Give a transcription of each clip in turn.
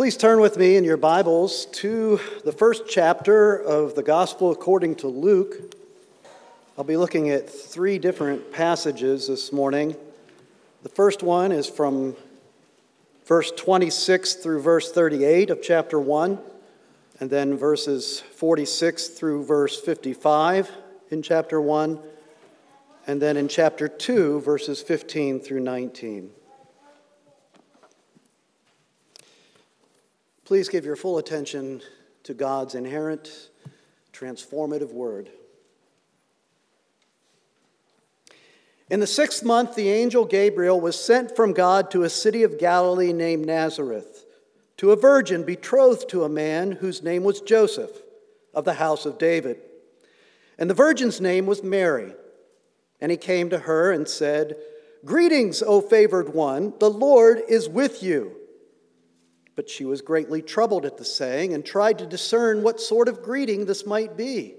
Please turn with me in your Bibles to the first chapter of the Gospel according to Luke. I'll be looking at three different passages this morning. The first one is from verse 26 through verse 38 of chapter 1, and then verses 46 through verse 55 in chapter 1, and then in chapter 2, verses 15 through 19. Please give your full attention to God's inherent, transformative word. In the sixth month, the angel Gabriel was sent from God to a city of Galilee named Nazareth, to a virgin betrothed to a man whose name was Joseph, of the house of David. And the virgin's name was Mary. And he came to her and said, Greetings, O favored one, the Lord is with you. But she was greatly troubled at the saying and tried to discern what sort of greeting this might be.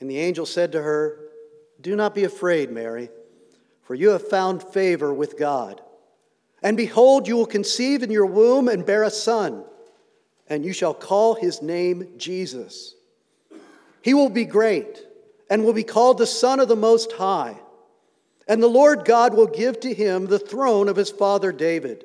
And the angel said to her, Do not be afraid, Mary, for you have found favor with God. And behold, you will conceive in your womb and bear a son, and you shall call his name Jesus. He will be great and will be called the Son of the Most High. And the Lord God will give to him the throne of his father David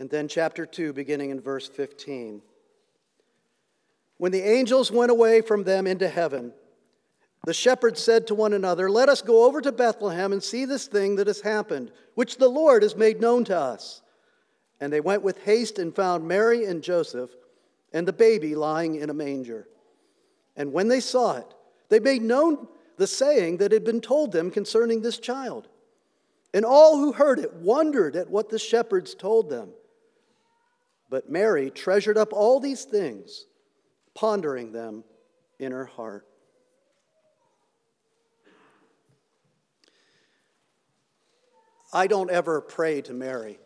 And then, chapter 2, beginning in verse 15. When the angels went away from them into heaven, the shepherds said to one another, Let us go over to Bethlehem and see this thing that has happened, which the Lord has made known to us. And they went with haste and found Mary and Joseph and the baby lying in a manger. And when they saw it, they made known the saying that had been told them concerning this child. And all who heard it wondered at what the shepherds told them. But Mary treasured up all these things, pondering them in her heart. I don't ever pray to Mary.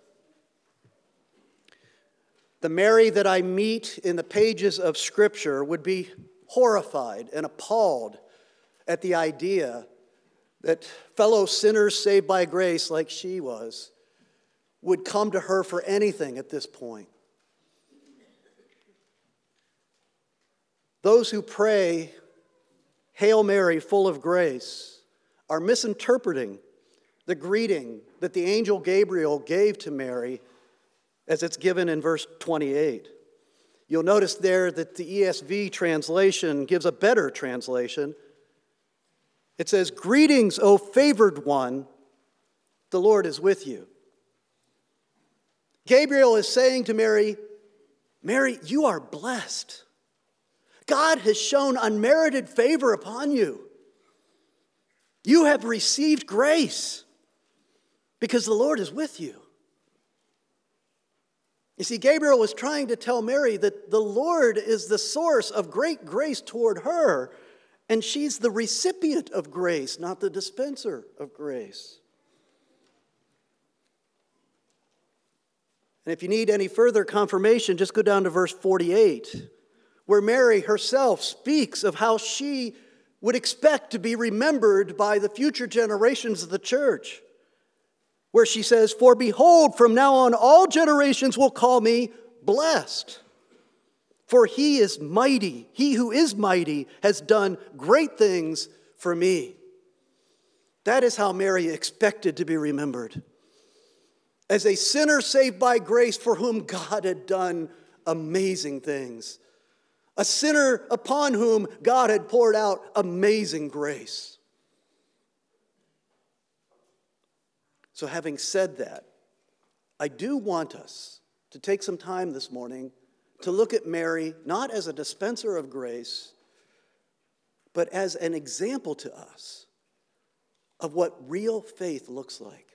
The Mary that I meet in the pages of Scripture would be horrified and appalled at the idea that fellow sinners saved by grace, like she was, would come to her for anything at this point. Those who pray, Hail Mary, full of grace, are misinterpreting the greeting that the angel Gabriel gave to Mary as it's given in verse 28. You'll notice there that the ESV translation gives a better translation. It says, Greetings, O favored one, the Lord is with you. Gabriel is saying to Mary, Mary, you are blessed. God has shown unmerited favor upon you. You have received grace because the Lord is with you. You see, Gabriel was trying to tell Mary that the Lord is the source of great grace toward her, and she's the recipient of grace, not the dispenser of grace. And if you need any further confirmation, just go down to verse 48, where Mary herself speaks of how she would expect to be remembered by the future generations of the church where she says, For behold, from now on all generations will call me blessed. For he is mighty. He who is mighty has done great things for me. That is how Mary expected to be remembered. As a sinner saved by grace for whom God had done amazing things. A sinner upon whom God had poured out amazing grace. So, having said that, I do want us to take some time this morning to look at Mary not as a dispenser of grace, but as an example to us of what real faith looks like.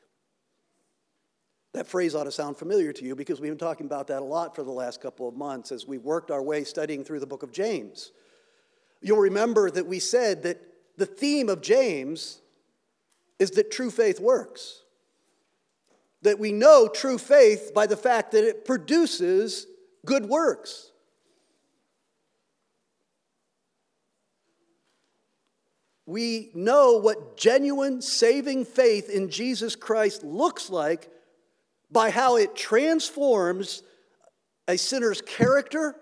That phrase ought to sound familiar to you because we've been talking about that a lot for the last couple of months as we worked our way studying through the book of James. You'll remember that we said that the theme of James is that true faith works that we know true faith by the fact that it produces good works. We know what genuine saving faith in Jesus Christ looks like by how it transforms a sinner's character,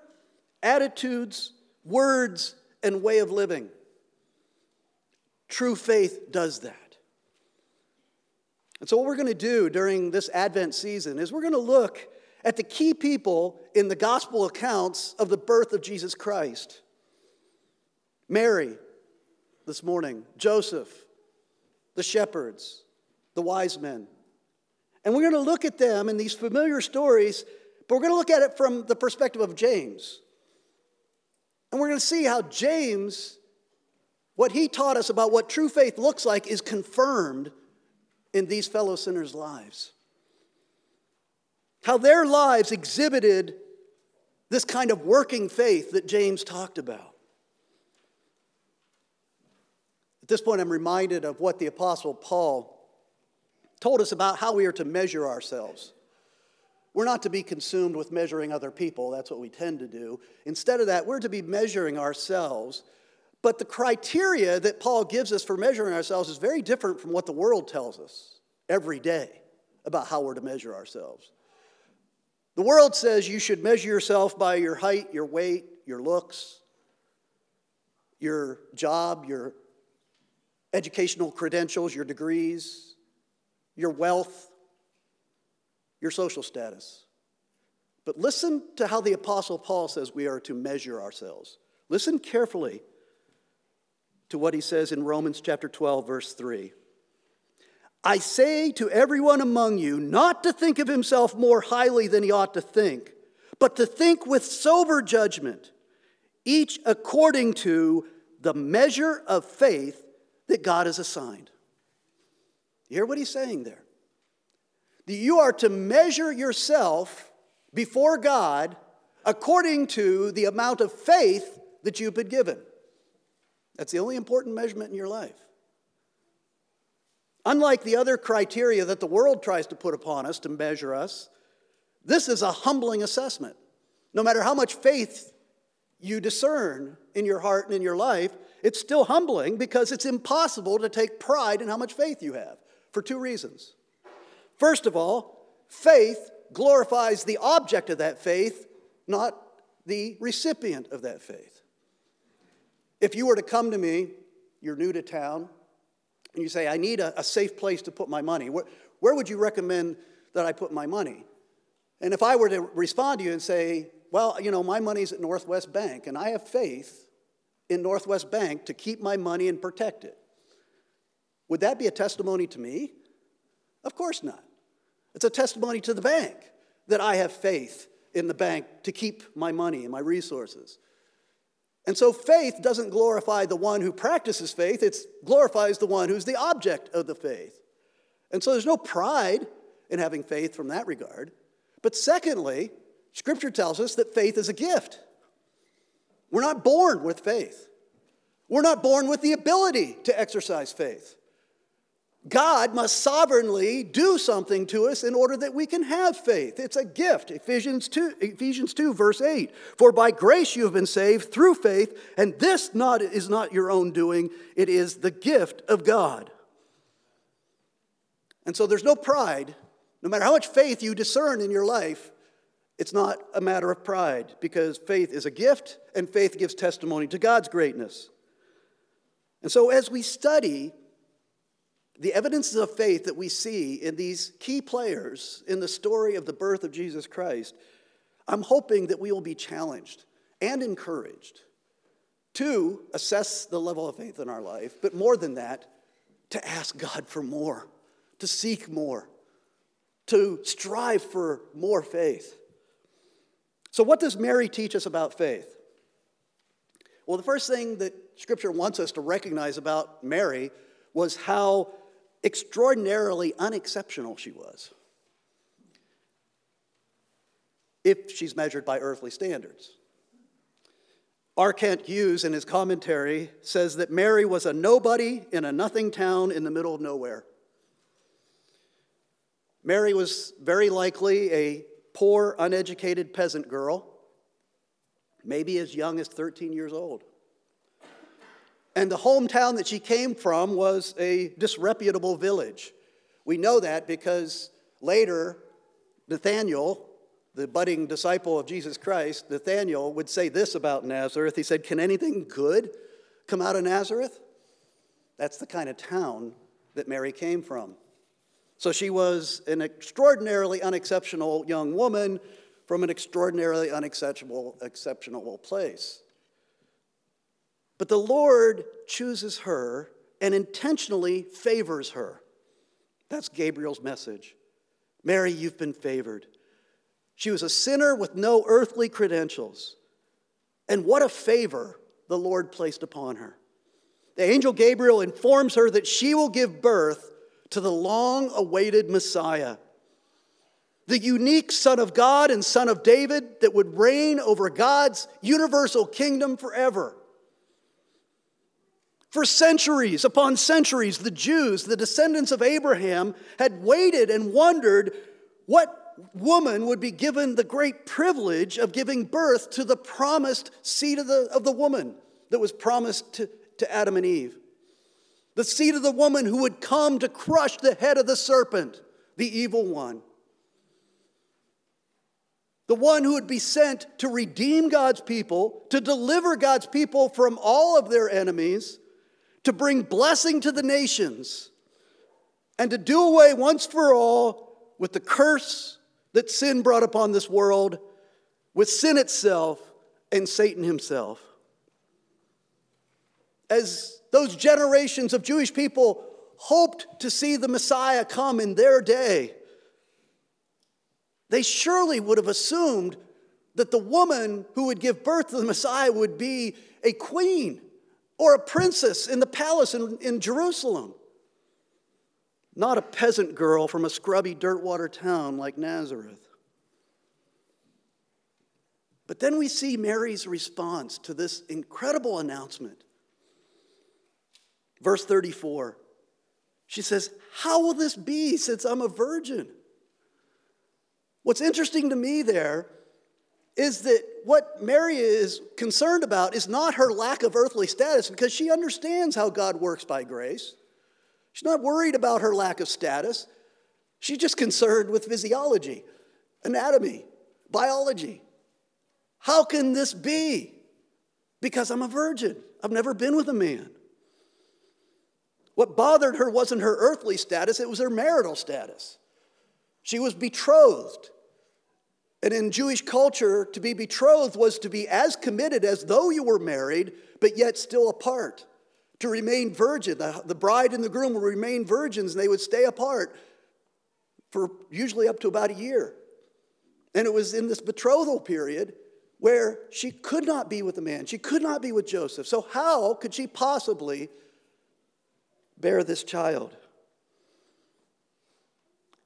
attitudes, words, and way of living. True faith does that. And so, what we're going to do during this Advent season is we're going to look at the key people in the gospel accounts of the birth of Jesus Christ Mary this morning, Joseph, the shepherds, the wise men. And we're going to look at them in these familiar stories, but we're going to look at it from the perspective of James. And we're going to see how James, what he taught us about what true faith looks like, is confirmed in these fellow sinners' lives. How their lives exhibited this kind of working faith that James talked about. At this point, I'm reminded of what the Apostle Paul told us about how we are to measure ourselves. We're not to be consumed with measuring other people, that's what we tend to do. Instead of that, we're to be measuring ourselves but the criteria that Paul gives us for measuring ourselves is very different from what the world tells us every day about how we're to measure ourselves. The world says you should measure yourself by your height, your weight, your looks, your job, your educational credentials, your degrees, your wealth, your social status. But listen to how the Apostle Paul says we are to measure ourselves. Listen carefully to what he says in Romans chapter 12, verse 3. I say to everyone among you not to think of himself more highly than he ought to think, but to think with sober judgment, each according to the measure of faith that God has assigned. You hear what he's saying there? That you are to measure yourself before God according to the amount of faith that you've been given. That's the only important measurement in your life. Unlike the other criteria that the world tries to put upon us to measure us, this is a humbling assessment. No matter how much faith you discern in your heart and in your life, it's still humbling because it's impossible to take pride in how much faith you have for two reasons. First of all, faith glorifies the object of that faith, not the recipient of that faith. If you were to come to me, you're new to town, and you say, I need a, a safe place to put my money, where, where would you recommend that I put my money? And if I were to respond to you and say, well, you know, my money's at Northwest Bank, and I have faith in Northwest Bank to keep my money and protect it, would that be a testimony to me? Of course not. It's a testimony to the bank that I have faith in the bank to keep my money and my resources. And so faith doesn't glorify the one who practices faith, it glorifies the one who's the object of the faith. And so there's no pride in having faith from that regard. But secondly, Scripture tells us that faith is a gift. We're not born with faith, we're not born with the ability to exercise faith. God must sovereignly do something to us in order that we can have faith. It's a gift. Ephesians 2, Ephesians 2 verse 8. For by grace you have been saved through faith, and this not, is not your own doing, it is the gift of God. And so there's no pride. No matter how much faith you discern in your life, it's not a matter of pride because faith is a gift and faith gives testimony to God's greatness. And so as we study the evidences of faith that we see in these key players in the story of the birth of Jesus Christ, I'm hoping that we will be challenged and encouraged to assess the level of faith in our life, but more than that, to ask God for more, to seek more, to strive for more faith. So, what does Mary teach us about faith? Well, the first thing that Scripture wants us to recognize about Mary was how extraordinarily unexceptional she was if she's measured by earthly standards. R. Kent Hughes, in his commentary, says that Mary was a nobody in a nothing town in the middle of nowhere. Mary was very likely a poor, uneducated peasant girl, maybe as young as 13 years old. And the hometown that she came from was a disreputable village. We know that because later, Nathaniel, the budding disciple of Jesus Christ, Nathaniel would say this about Nazareth. He said, Can anything good come out of Nazareth? That's the kind of town that Mary came from. So she was an extraordinarily unexceptional young woman from an extraordinarily unexceptional exceptional place. But the Lord chooses her and intentionally favors her. That's Gabriel's message. Mary, you've been favored. She was a sinner with no earthly credentials. And what a favor the Lord placed upon her. The angel Gabriel informs her that she will give birth to the long awaited Messiah, the unique Son of God and Son of David that would reign over God's universal kingdom forever. For centuries upon centuries, the Jews, the descendants of Abraham, had waited and wondered what woman would be given the great privilege of giving birth to the promised seed of the, of the woman that was promised to, to Adam and Eve. The seed of the woman who would come to crush the head of the serpent, the evil one. The one who would be sent to redeem God's people, to deliver God's people from all of their enemies to bring blessing to the nations, and to do away once for all with the curse that sin brought upon this world, with sin itself and Satan himself. As those generations of Jewish people hoped to see the Messiah come in their day, they surely would have assumed that the woman who would give birth to the Messiah would be a queen or a princess in the palace in, in Jerusalem. Not a peasant girl from a scrubby dirtwater town like Nazareth. But then we see Mary's response to this incredible announcement. Verse 34 she says, How will this be since I'm a virgin? What's interesting to me there is that what Mary is concerned about is not her lack of earthly status because she understands how God works by grace. She's not worried about her lack of status. She's just concerned with physiology, anatomy, biology. How can this be? Because I'm a virgin. I've never been with a man. What bothered her wasn't her earthly status, it was her marital status. She was betrothed. And in Jewish culture, to be betrothed was to be as committed as though you were married, but yet still apart. To remain virgin. The, the bride and the groom would remain virgins and they would stay apart for usually up to about a year. And it was in this betrothal period where she could not be with the man. She could not be with Joseph. So, how could she possibly bear this child?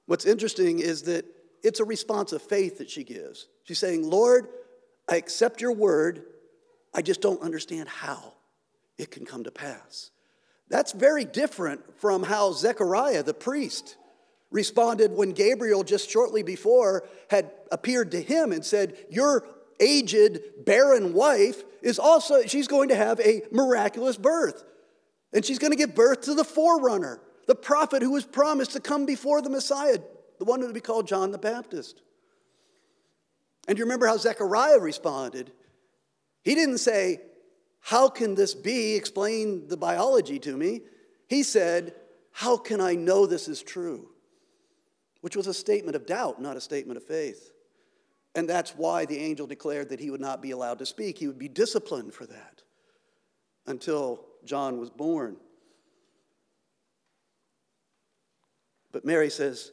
What's interesting is that it's a response of faith that she gives. She's saying, Lord, I accept your word. I just don't understand how it can come to pass. That's very different from how Zechariah, the priest, responded when Gabriel, just shortly before, had appeared to him and said, Your aged, barren wife is also, she's going to have a miraculous birth. And she's going to give birth to the forerunner, the prophet who was promised to come before the Messiah, the one who would be called John the Baptist. And you remember how Zechariah responded? He didn't say, How can this be? Explain the biology to me. He said, How can I know this is true? Which was a statement of doubt, not a statement of faith. And that's why the angel declared that he would not be allowed to speak. He would be disciplined for that until John was born. But Mary says,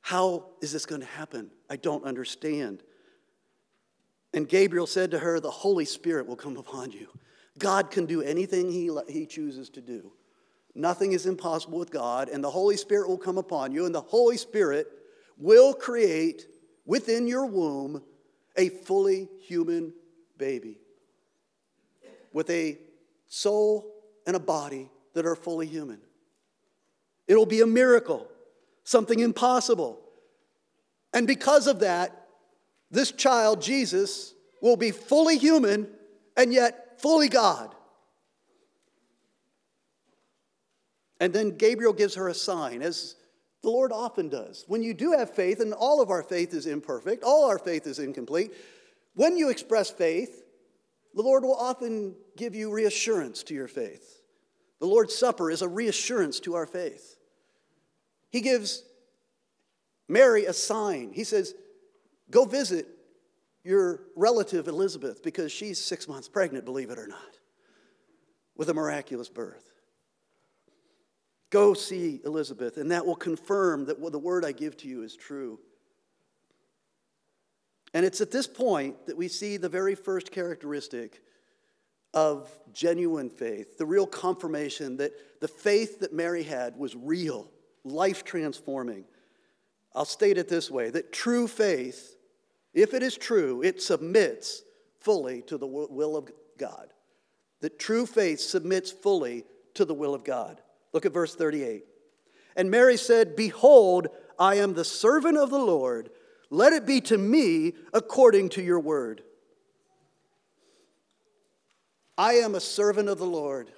How is this going to happen? I don't understand. And Gabriel said to her, The Holy Spirit will come upon you. God can do anything he, he chooses to do. Nothing is impossible with God, and the Holy Spirit will come upon you, and the Holy Spirit will create within your womb a fully human baby with a soul and a body that are fully human. It'll be a miracle, something impossible. And because of that, this child, Jesus, will be fully human and yet fully God. And then Gabriel gives her a sign, as the Lord often does. When you do have faith, and all of our faith is imperfect, all our faith is incomplete, when you express faith, the Lord will often give you reassurance to your faith. The Lord's Supper is a reassurance to our faith. He gives Mary a sign. He says, Go visit your relative Elizabeth because she's six months pregnant, believe it or not, with a miraculous birth. Go see Elizabeth, and that will confirm that the word I give to you is true. And it's at this point that we see the very first characteristic of genuine faith, the real confirmation that the faith that Mary had was real, life transforming. I'll state it this way that true faith, if it is true, it submits fully to the will of God. That true faith submits fully to the will of God. Look at verse 38. And Mary said, Behold, I am the servant of the Lord. Let it be to me according to your word. I am a servant of the Lord.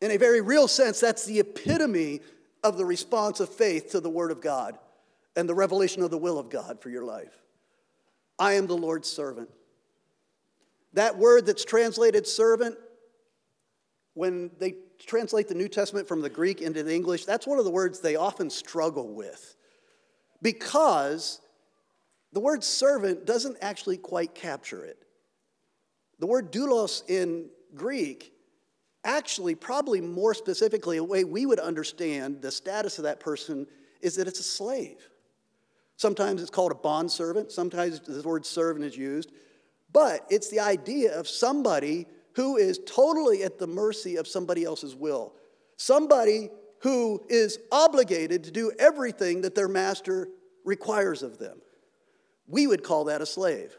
In a very real sense, that's the epitome of the response of faith to the word of God and the revelation of the will of God for your life. I am the Lord's servant. That word that's translated servant, when they translate the New Testament from the Greek into the English, that's one of the words they often struggle with because the word servant doesn't actually quite capture it. The word doulos in Greek actually, probably more specifically, a way we would understand the status of that person is that it's a slave. Sometimes it's called a bond servant, sometimes the word servant is used, but it's the idea of somebody who is totally at the mercy of somebody else's will. Somebody who is obligated to do everything that their master requires of them. We would call that a slave.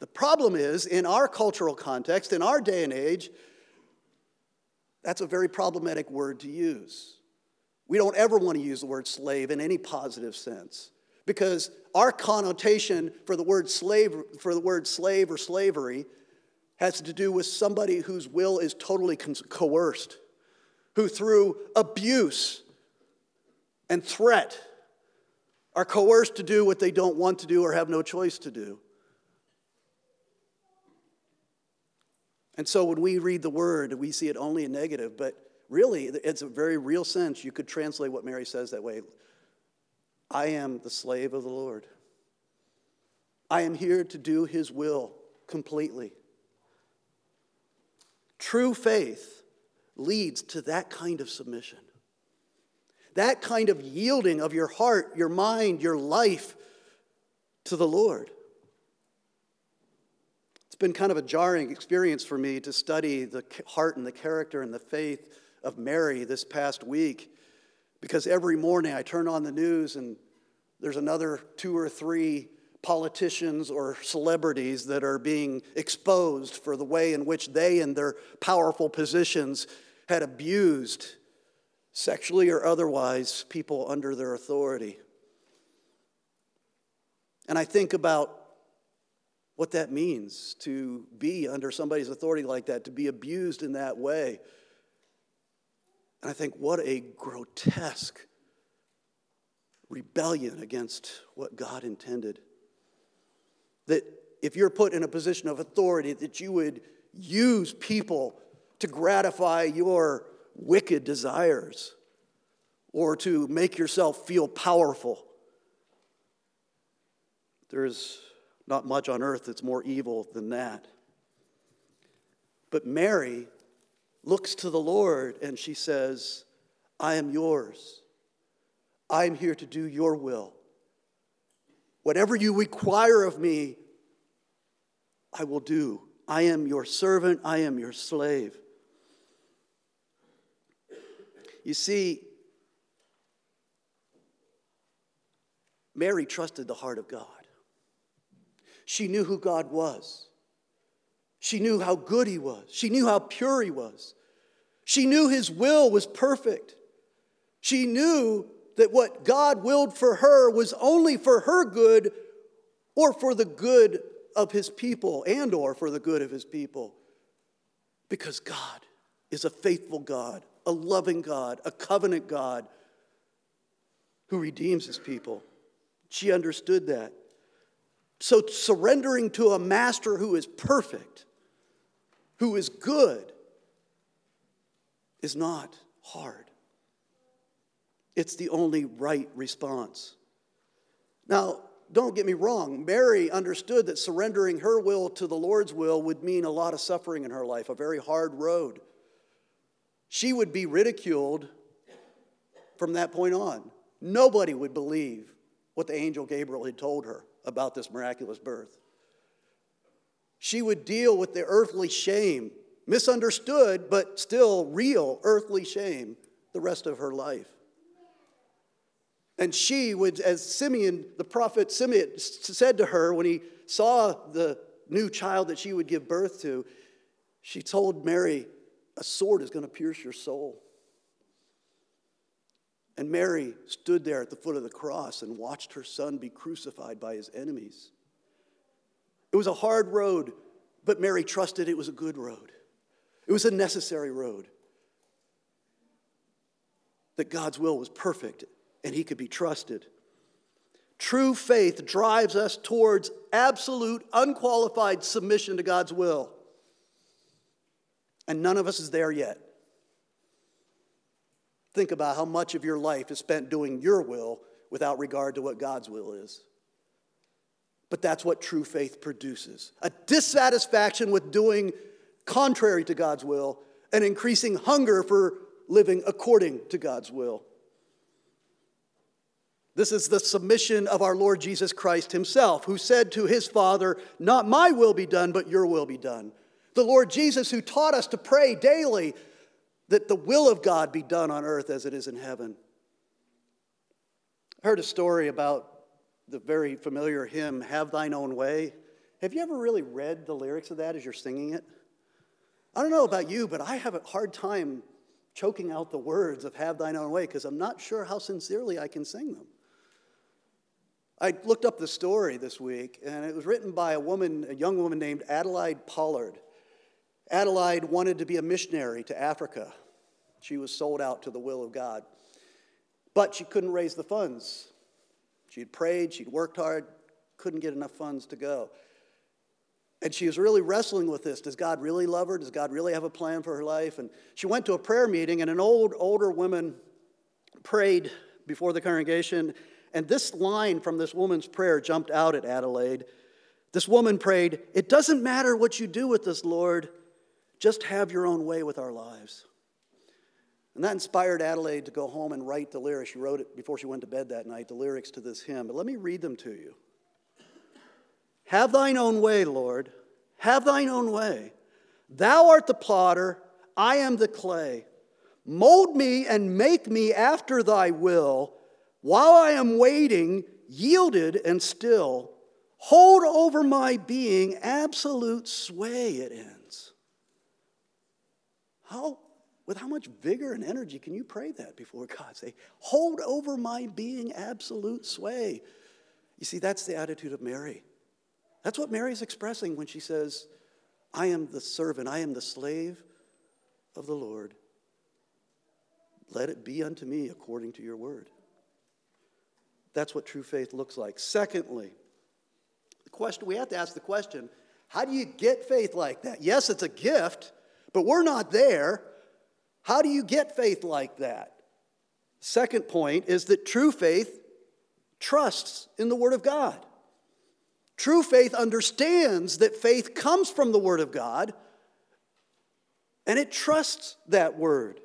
The problem is, in our cultural context, in our day and age, that's a very problematic word to use. We don't ever want to use the word slave in any positive sense because our connotation for the word slave for the word slave or slavery has to do with somebody whose will is totally coerced, who through abuse and threat are coerced to do what they don't want to do or have no choice to do. And so when we read the word, we see it only in negative, but really, it's a very real sense. You could translate what Mary says that way I am the slave of the Lord. I am here to do his will completely. True faith leads to that kind of submission, that kind of yielding of your heart, your mind, your life to the Lord. Been kind of a jarring experience for me to study the heart and the character and the faith of Mary this past week because every morning I turn on the news and there's another two or three politicians or celebrities that are being exposed for the way in which they, in their powerful positions, had abused, sexually or otherwise, people under their authority. And I think about what that means to be under somebody's authority like that, to be abused in that way. And I think, what a grotesque rebellion against what God intended. That if you're put in a position of authority, that you would use people to gratify your wicked desires or to make yourself feel powerful. There's not much on earth that's more evil than that. But Mary looks to the Lord and she says, I am yours. I am here to do your will. Whatever you require of me, I will do. I am your servant, I am your slave. You see, Mary trusted the heart of God. She knew who God was. She knew how good he was. She knew how pure he was. She knew his will was perfect. She knew that what God willed for her was only for her good or for the good of his people and or for the good of his people. Because God is a faithful God, a loving God, a covenant God who redeems his people. She understood that. So surrendering to a master who is perfect who is good is not hard. It's the only right response. Now, don't get me wrong, Mary understood that surrendering her will to the Lord's will would mean a lot of suffering in her life, a very hard road. She would be ridiculed from that point on. Nobody would believe what the angel Gabriel had told her about this miraculous birth. She would deal with the earthly shame, misunderstood, but still real earthly shame, the rest of her life. And she would, as Simeon, the prophet Simeon, said to her when he saw the new child that she would give birth to, she told Mary, A sword is going to pierce your soul. And Mary stood there at the foot of the cross and watched her son be crucified by his enemies. It was a hard road, but Mary trusted it was a good road. It was a necessary road. That God's will was perfect and he could be trusted. True faith drives us towards absolute, unqualified submission to God's will. And none of us is there yet. Think about how much of your life is spent doing your will without regard to what God's will is. But that's what true faith produces a dissatisfaction with doing contrary to God's will, an increasing hunger for living according to God's will. This is the submission of our Lord Jesus Christ himself, who said to his Father, Not my will be done, but your will be done. The Lord Jesus, who taught us to pray daily that the will of God be done on earth as it is in heaven. I heard a story about the very familiar hymn, Have Thine Own Way. Have you ever really read the lyrics of that as you're singing it? I don't know about you, but I have a hard time choking out the words of Have Thine Own Way because I'm not sure how sincerely I can sing them. I looked up the story this week, and it was written by a woman, a young woman named Adelaide Pollard. Adelaide wanted to be a missionary to Africa. She was sold out to the will of God. But she couldn't raise the funds She'd prayed, she'd worked hard, couldn't get enough funds to go. And she was really wrestling with this. Does God really love her? Does God really have a plan for her life? And she went to a prayer meeting, and an old, older woman prayed before the congregation. And this line from this woman's prayer jumped out at Adelaide. This woman prayed, It doesn't matter what you do with this, Lord, just have your own way with our lives. And that inspired Adelaide to go home and write the lyrics. She wrote it before she went to bed that night, the lyrics to this hymn. But let me read them to you. Have thine own way, Lord. have thine own way. Thou art the potter, I am the clay. Mold me and make me after thy will, while I am waiting, yielded and still. Hold over my being absolute sway, it ends. How, with how much vigor and energy can you pray that before God? Say, Hold over my being absolute sway. You see, that's the attitude of Mary. That's what Mary is expressing when she says, I am the servant, I am the slave of the Lord. Let it be unto me according to your word. That's what true faith looks like. Secondly, the question we have to ask the question, how do you get faith like that? Yes, it's a gift, but we're not there. How do you get faith like that? Second point is that true faith trusts in the word of God. True faith understands that faith comes from the Word of God and it trusts that Word.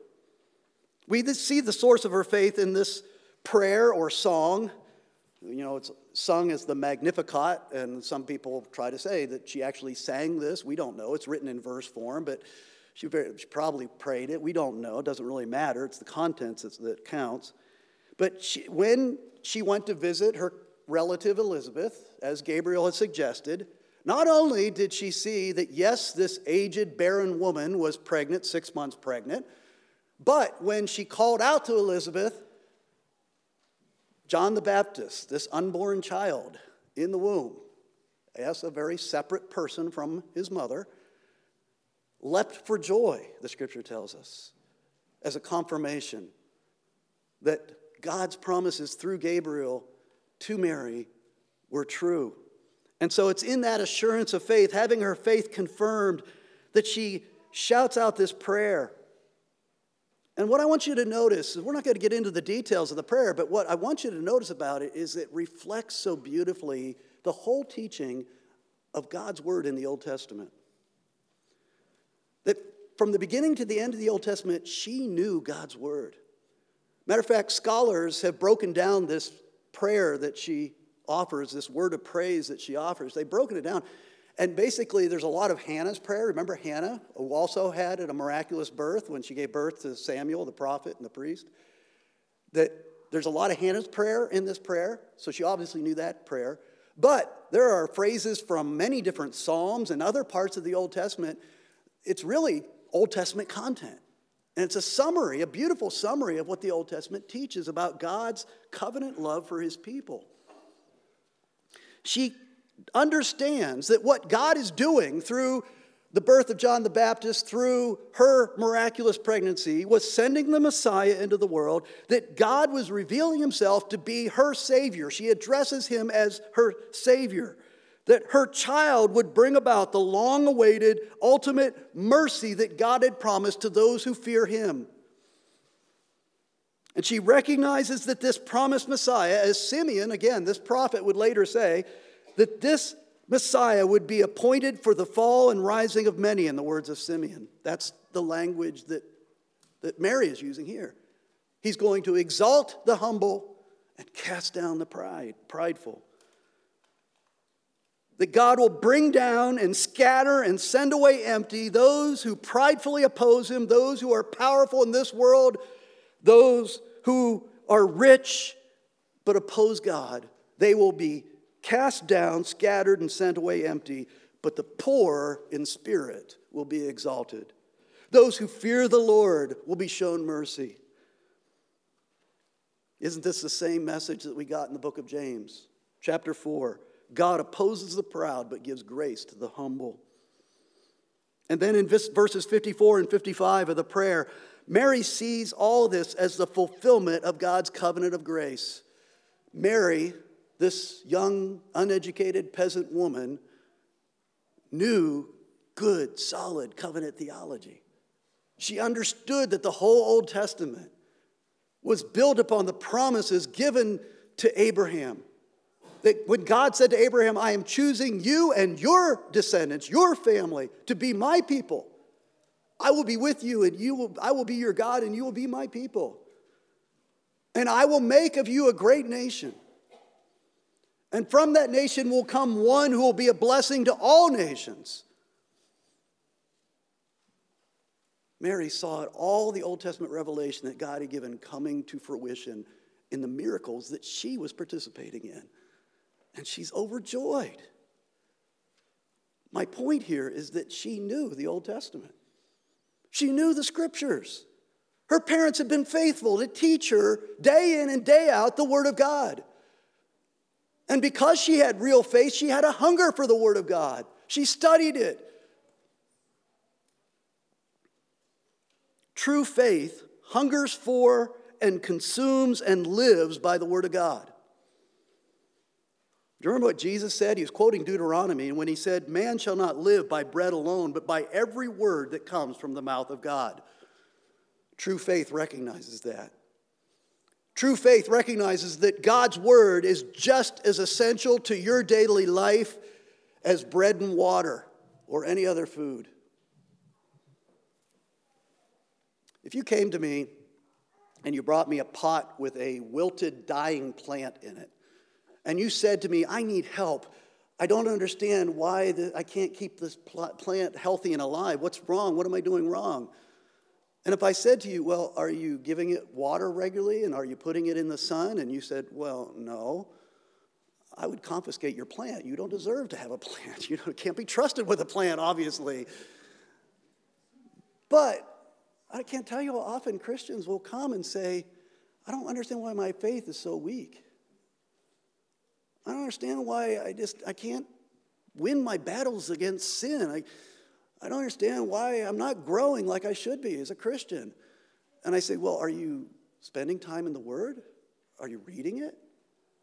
We see the source of her faith in this prayer or song. You know, it's sung as the Magnificat, and some people try to say that she actually sang this. We don't know. It's written in verse form, but she, very, she probably prayed it. We don't know. It doesn't really matter. It's the contents that counts. But she, when she went to visit her relative Elizabeth, as Gabriel had suggested, not only did she see that, yes, this aged, barren woman was pregnant, six months pregnant, but when she called out to Elizabeth, John the Baptist, this unborn child in the womb, yes, a very separate person from his mother, leapt for joy, the scripture tells us, as a confirmation that God's promises through Gabriel to Mary were true. And so it's in that assurance of faith, having her faith confirmed, that she shouts out this prayer. And what I want you to notice is we're not going to get into the details of the prayer, but what I want you to notice about it is it reflects so beautifully the whole teaching of God's word in the Old Testament. That from the beginning to the end of the Old Testament, she knew God's word. Matter of fact, scholars have broken down this prayer that she offers, this word of praise that she offers, they've broken it down. And basically, there's a lot of Hannah's prayer. Remember Hannah, who also had a miraculous birth when she gave birth to Samuel, the prophet and the priest? That there's a lot of Hannah's prayer in this prayer, so she obviously knew that prayer. But there are phrases from many different Psalms and other parts of the Old Testament. It's really Old Testament content. And it's a summary, a beautiful summary of what the Old Testament teaches about God's covenant love for his people. She understands that what God is doing through the birth of John the Baptist, through her miraculous pregnancy, was sending the Messiah into the world, that God was revealing himself to be her Savior. She addresses him as her Savior that her child would bring about the long awaited ultimate mercy that God had promised to those who fear him. And she recognizes that this promised Messiah, as Simeon, again, this prophet would later say, that this Messiah would be appointed for the fall and rising of many, in the words of Simeon. That's the language that, that Mary is using here. He's going to exalt the humble and cast down the pride, prideful that God will bring down and scatter and send away empty those who pridefully oppose him, those who are powerful in this world, those who are rich but oppose God. They will be cast down, scattered, and sent away empty, but the poor in spirit will be exalted. Those who fear the Lord will be shown mercy. Isn't this the same message that we got in the book of James, chapter 4? God opposes the proud but gives grace to the humble. And then in verses 54 and 55 of the prayer, Mary sees all this as the fulfillment of God's covenant of grace. Mary, this young, uneducated peasant woman, knew good, solid covenant theology. She understood that the whole Old Testament was built upon the promises given to Abraham that when God said to Abraham, I am choosing you and your descendants, your family, to be my people. I will be with you, and you will, I will be your God, and you will be my people. And I will make of you a great nation. And from that nation will come one who will be a blessing to all nations. Mary saw it all the Old Testament revelation that God had given coming to fruition in the miracles that she was participating in. And she's overjoyed. My point here is that she knew the Old Testament. She knew the scriptures. Her parents had been faithful to teach her day in and day out the Word of God. And because she had real faith, she had a hunger for the Word of God. She studied it. True faith hungers for and consumes and lives by the Word of God. Do you remember what Jesus said? He was quoting Deuteronomy, and when he said, Man shall not live by bread alone, but by every word that comes from the mouth of God. True faith recognizes that. True faith recognizes that God's word is just as essential to your daily life as bread and water or any other food. If you came to me and you brought me a pot with a wilted, dying plant in it, and you said to me, I need help. I don't understand why the, I can't keep this plant healthy and alive. What's wrong? What am I doing wrong? And if I said to you, Well, are you giving it water regularly and are you putting it in the sun? And you said, Well, no. I would confiscate your plant. You don't deserve to have a plant. You can't be trusted with a plant, obviously. But I can't tell you how often Christians will come and say, I don't understand why my faith is so weak. I don't understand why I just I can't win my battles against sin. I, I don't understand why I'm not growing like I should be as a Christian. And I say, Well, are you spending time in the Word? Are you reading it?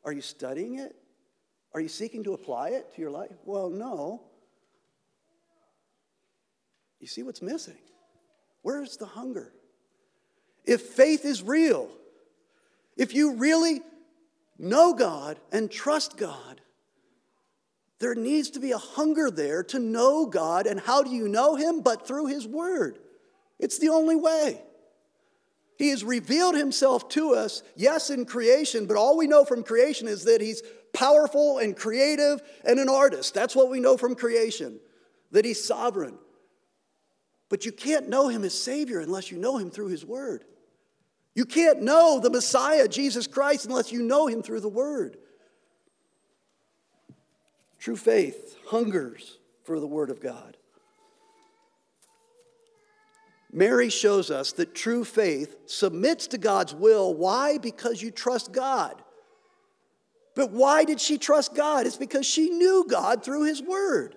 Are you studying it? Are you seeking to apply it to your life? Well, no. You see what's missing? Where's the hunger? If faith is real, if you really know God and trust God, there needs to be a hunger there to know God. And how do you know Him? But through His Word. It's the only way. He has revealed Himself to us, yes, in creation, but all we know from creation is that He's powerful and creative and an artist. That's what we know from creation, that He's sovereign. But you can't know Him as Savior unless you know Him through His Word. You can't know the Messiah, Jesus Christ, unless you know him through the Word. True faith hungers for the Word of God. Mary shows us that true faith submits to God's will. Why? Because you trust God. But why did she trust God? It's because she knew God through His Word.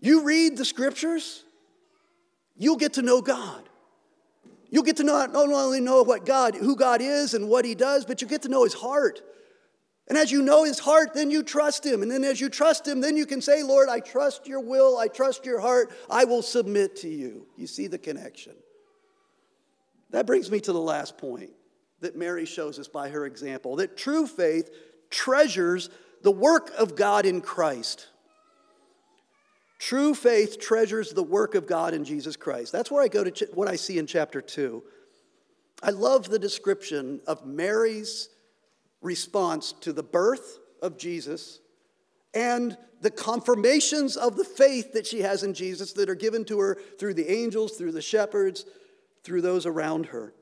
You read the scriptures, you'll get to know God. You'll get to not, not only know what God, who God is and what He does, but you get to know His heart. And as you know His heart, then you trust Him. And then as you trust Him, then you can say, Lord, I trust your will, I trust your heart, I will submit to you. You see the connection. That brings me to the last point that Mary shows us by her example that true faith treasures the work of God in Christ. True faith treasures the work of God in Jesus Christ. That's where I go to ch- what I see in chapter 2. I love the description of Mary's response to the birth of Jesus and the confirmations of the faith that she has in Jesus that are given to her through the angels, through the shepherds, through those around her.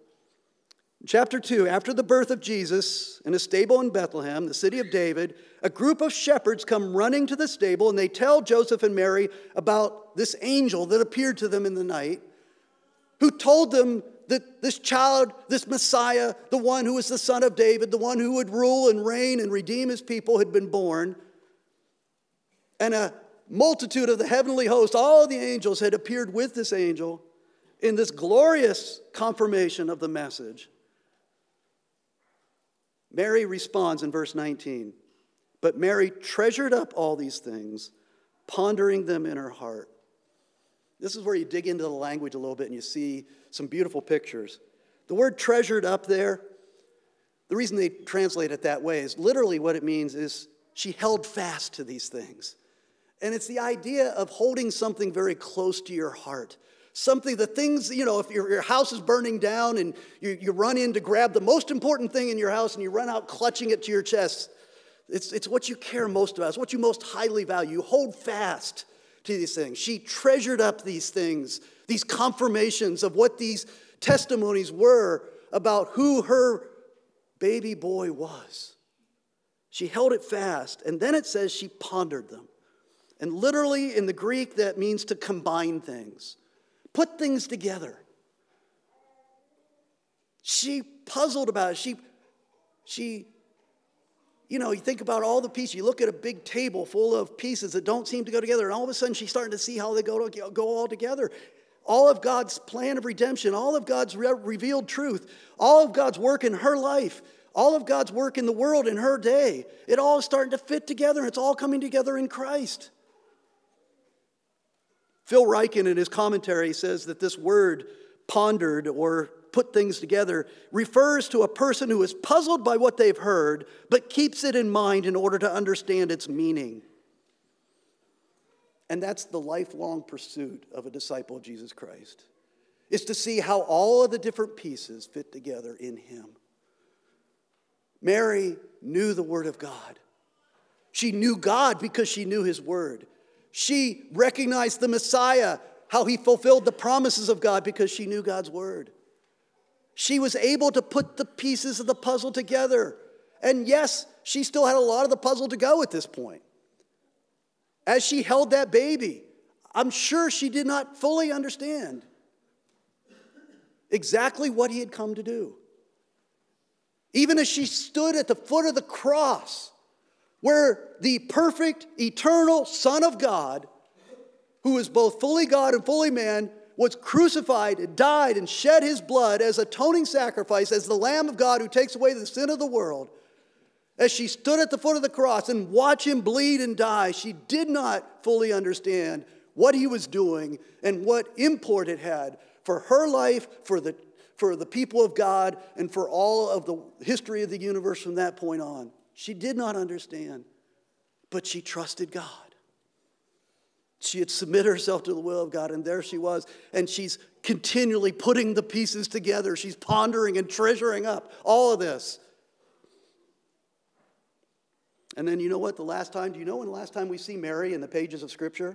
Chapter 2 After the birth of Jesus in a stable in Bethlehem, the city of David, a group of shepherds come running to the stable and they tell Joseph and Mary about this angel that appeared to them in the night, who told them that this child, this Messiah, the one who was the son of David, the one who would rule and reign and redeem his people, had been born. And a multitude of the heavenly host, all the angels, had appeared with this angel in this glorious confirmation of the message. Mary responds in verse 19, but Mary treasured up all these things, pondering them in her heart. This is where you dig into the language a little bit and you see some beautiful pictures. The word treasured up there, the reason they translate it that way is literally what it means is she held fast to these things. And it's the idea of holding something very close to your heart something, the things, you know, if your, your house is burning down and you, you run in to grab the most important thing in your house and you run out clutching it to your chest, it's, it's what you care most about, it's what you most highly value. Hold fast to these things. She treasured up these things these confirmations of what these testimonies were about who her baby boy was. She held it fast, and then it says she pondered them. And literally in the Greek, that means to combine things, put things together. She puzzled about it. She, she, you know, you think about all the pieces. You look at a big table full of pieces that don't seem to go together, and all of a sudden she's starting to see how they go, to, go all together. All of God's plan of redemption, all of God's re- revealed truth, all of God's work in her life, all of God's work in the world in her day, it all is starting to fit together, and it's all coming together in Christ. Phil Ryken, in his commentary, says that this word pondered or put things together refers to a person who is puzzled by what they've heard, but keeps it in mind in order to understand its meaning. And that's the lifelong pursuit of a disciple of Jesus Christ, is to see how all of the different pieces fit together in him. Mary knew the Word of God. She knew God because she knew His Word. She recognized the Messiah, how he fulfilled the promises of God because she knew God's word. She was able to put the pieces of the puzzle together. And yes, she still had a lot of the puzzle to go at this point. As she held that baby, I'm sure she did not fully understand exactly what he had come to do. Even as she stood at the foot of the cross, where the perfect, eternal Son of God, who is both fully God and fully man, was crucified died and shed his blood as atoning sacrifice, as the Lamb of God who takes away the sin of the world. As she stood at the foot of the cross and watched him bleed and die, she did not fully understand what he was doing and what import it had for her life, for the, for the people of God, and for all of the history of the universe from that point on. She did not understand, but she trusted God. She had submitted herself to the will of God, and there she was. And she's continually putting the pieces together. She's pondering and treasuring up all of this. And then you know what? The last time, do you know when the last time we see Mary in the pages of Scripture?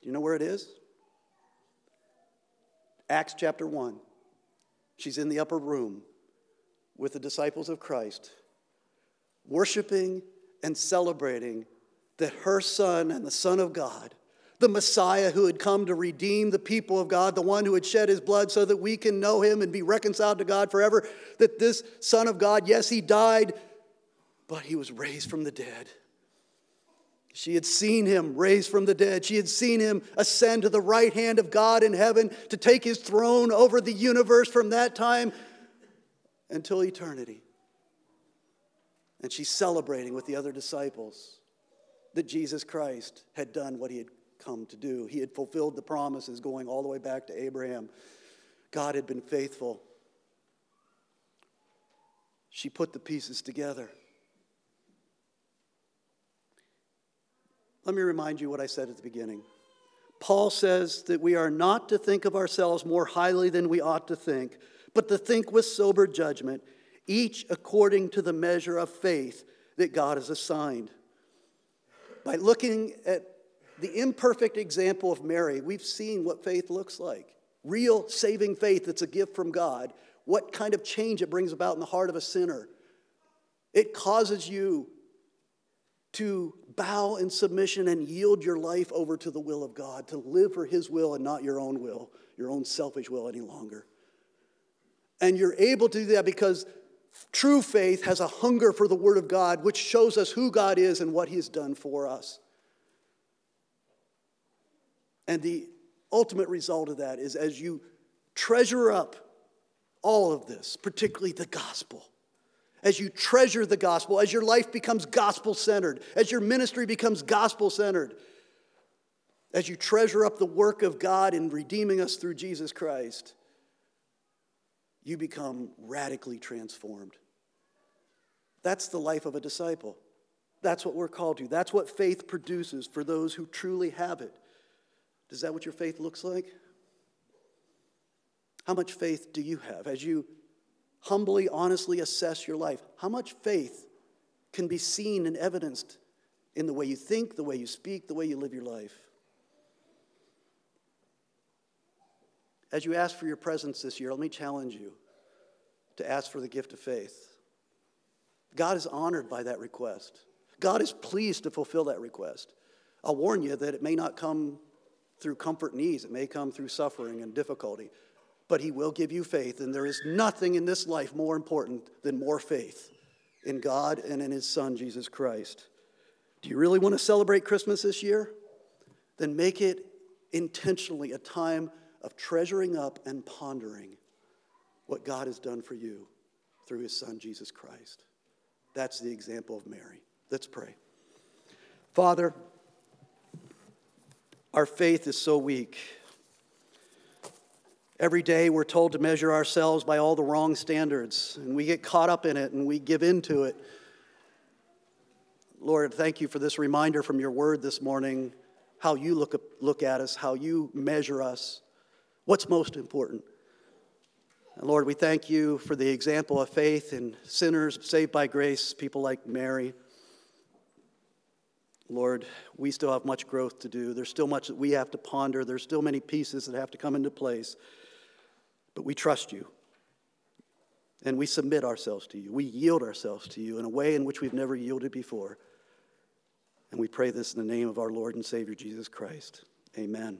Do you know where it is? Acts chapter 1. She's in the upper room with the disciples of Christ worshiping and celebrating that her son and the Son of God, the Messiah who had come to redeem the people of God, the one who had shed his blood so that we can know him and be reconciled to God forever, that this Son of God, yes, he died, but he was raised from the dead. She had seen him raised from the dead. She had seen him ascend to the right hand of God in heaven to take his throne over the universe from that time until eternity. And she's celebrating with the other disciples that Jesus Christ had done what he had come to do. He had fulfilled the promises going all the way back to Abraham. God had been faithful. She put the pieces together. Let me remind you what I said at the beginning. Paul says that we are not to think of ourselves more highly than we ought to think, but to think with sober judgment each according to the measure of faith that God has assigned. By looking at the imperfect example of Mary, we've seen what faith looks like real saving faith that's a gift from God, what kind of change it brings about in the heart of a sinner. It causes you to bow in submission and yield your life over to the will of God, to live for His will and not your own will, your own selfish will any longer. And you're able to do that because True faith has a hunger for the Word of God, which shows us who God is and what He has done for us. And the ultimate result of that is as you treasure up all of this, particularly the gospel, as you treasure the gospel, as your life becomes gospel centered, as your ministry becomes gospel centered, as you treasure up the work of God in redeeming us through Jesus Christ you become radically transformed. That's the life of a disciple. That's what we're called to. That's what faith produces for those who truly have it. Is that what your faith looks like? How much faith do you have as you humbly, honestly assess your life? How much faith can be seen and evidenced in the way you think, the way you speak, the way you live your life? As you ask for your presents this year, let me challenge you to ask for the gift of faith. God is honored by that request. God is pleased to fulfill that request. I'll warn you that it may not come through comfort and ease, it may come through suffering and difficulty, but He will give you faith. And there is nothing in this life more important than more faith in God and in His Son, Jesus Christ. Do you really want to celebrate Christmas this year? Then make it intentionally a time of treasuring up and pondering what God has done for you through His Son, Jesus Christ. That's the example of Mary. Let's pray. Father, our faith is so weak. Every day we're told to measure ourselves by all the wrong standards, and we get caught up in it and we give in to it. Lord, thank you for this reminder from your word this morning how you look, look at us, how you measure us, what's most important. And Lord, we thank you for the example of faith in sinners saved by grace, people like Mary. Lord, we still have much growth to do. There's still much that we have to ponder. There's still many pieces that have to come into place. But we trust you. And we submit ourselves to you. We yield ourselves to you in a way in which we've never yielded before. And we pray this in the name of our Lord and Savior Jesus Christ. Amen.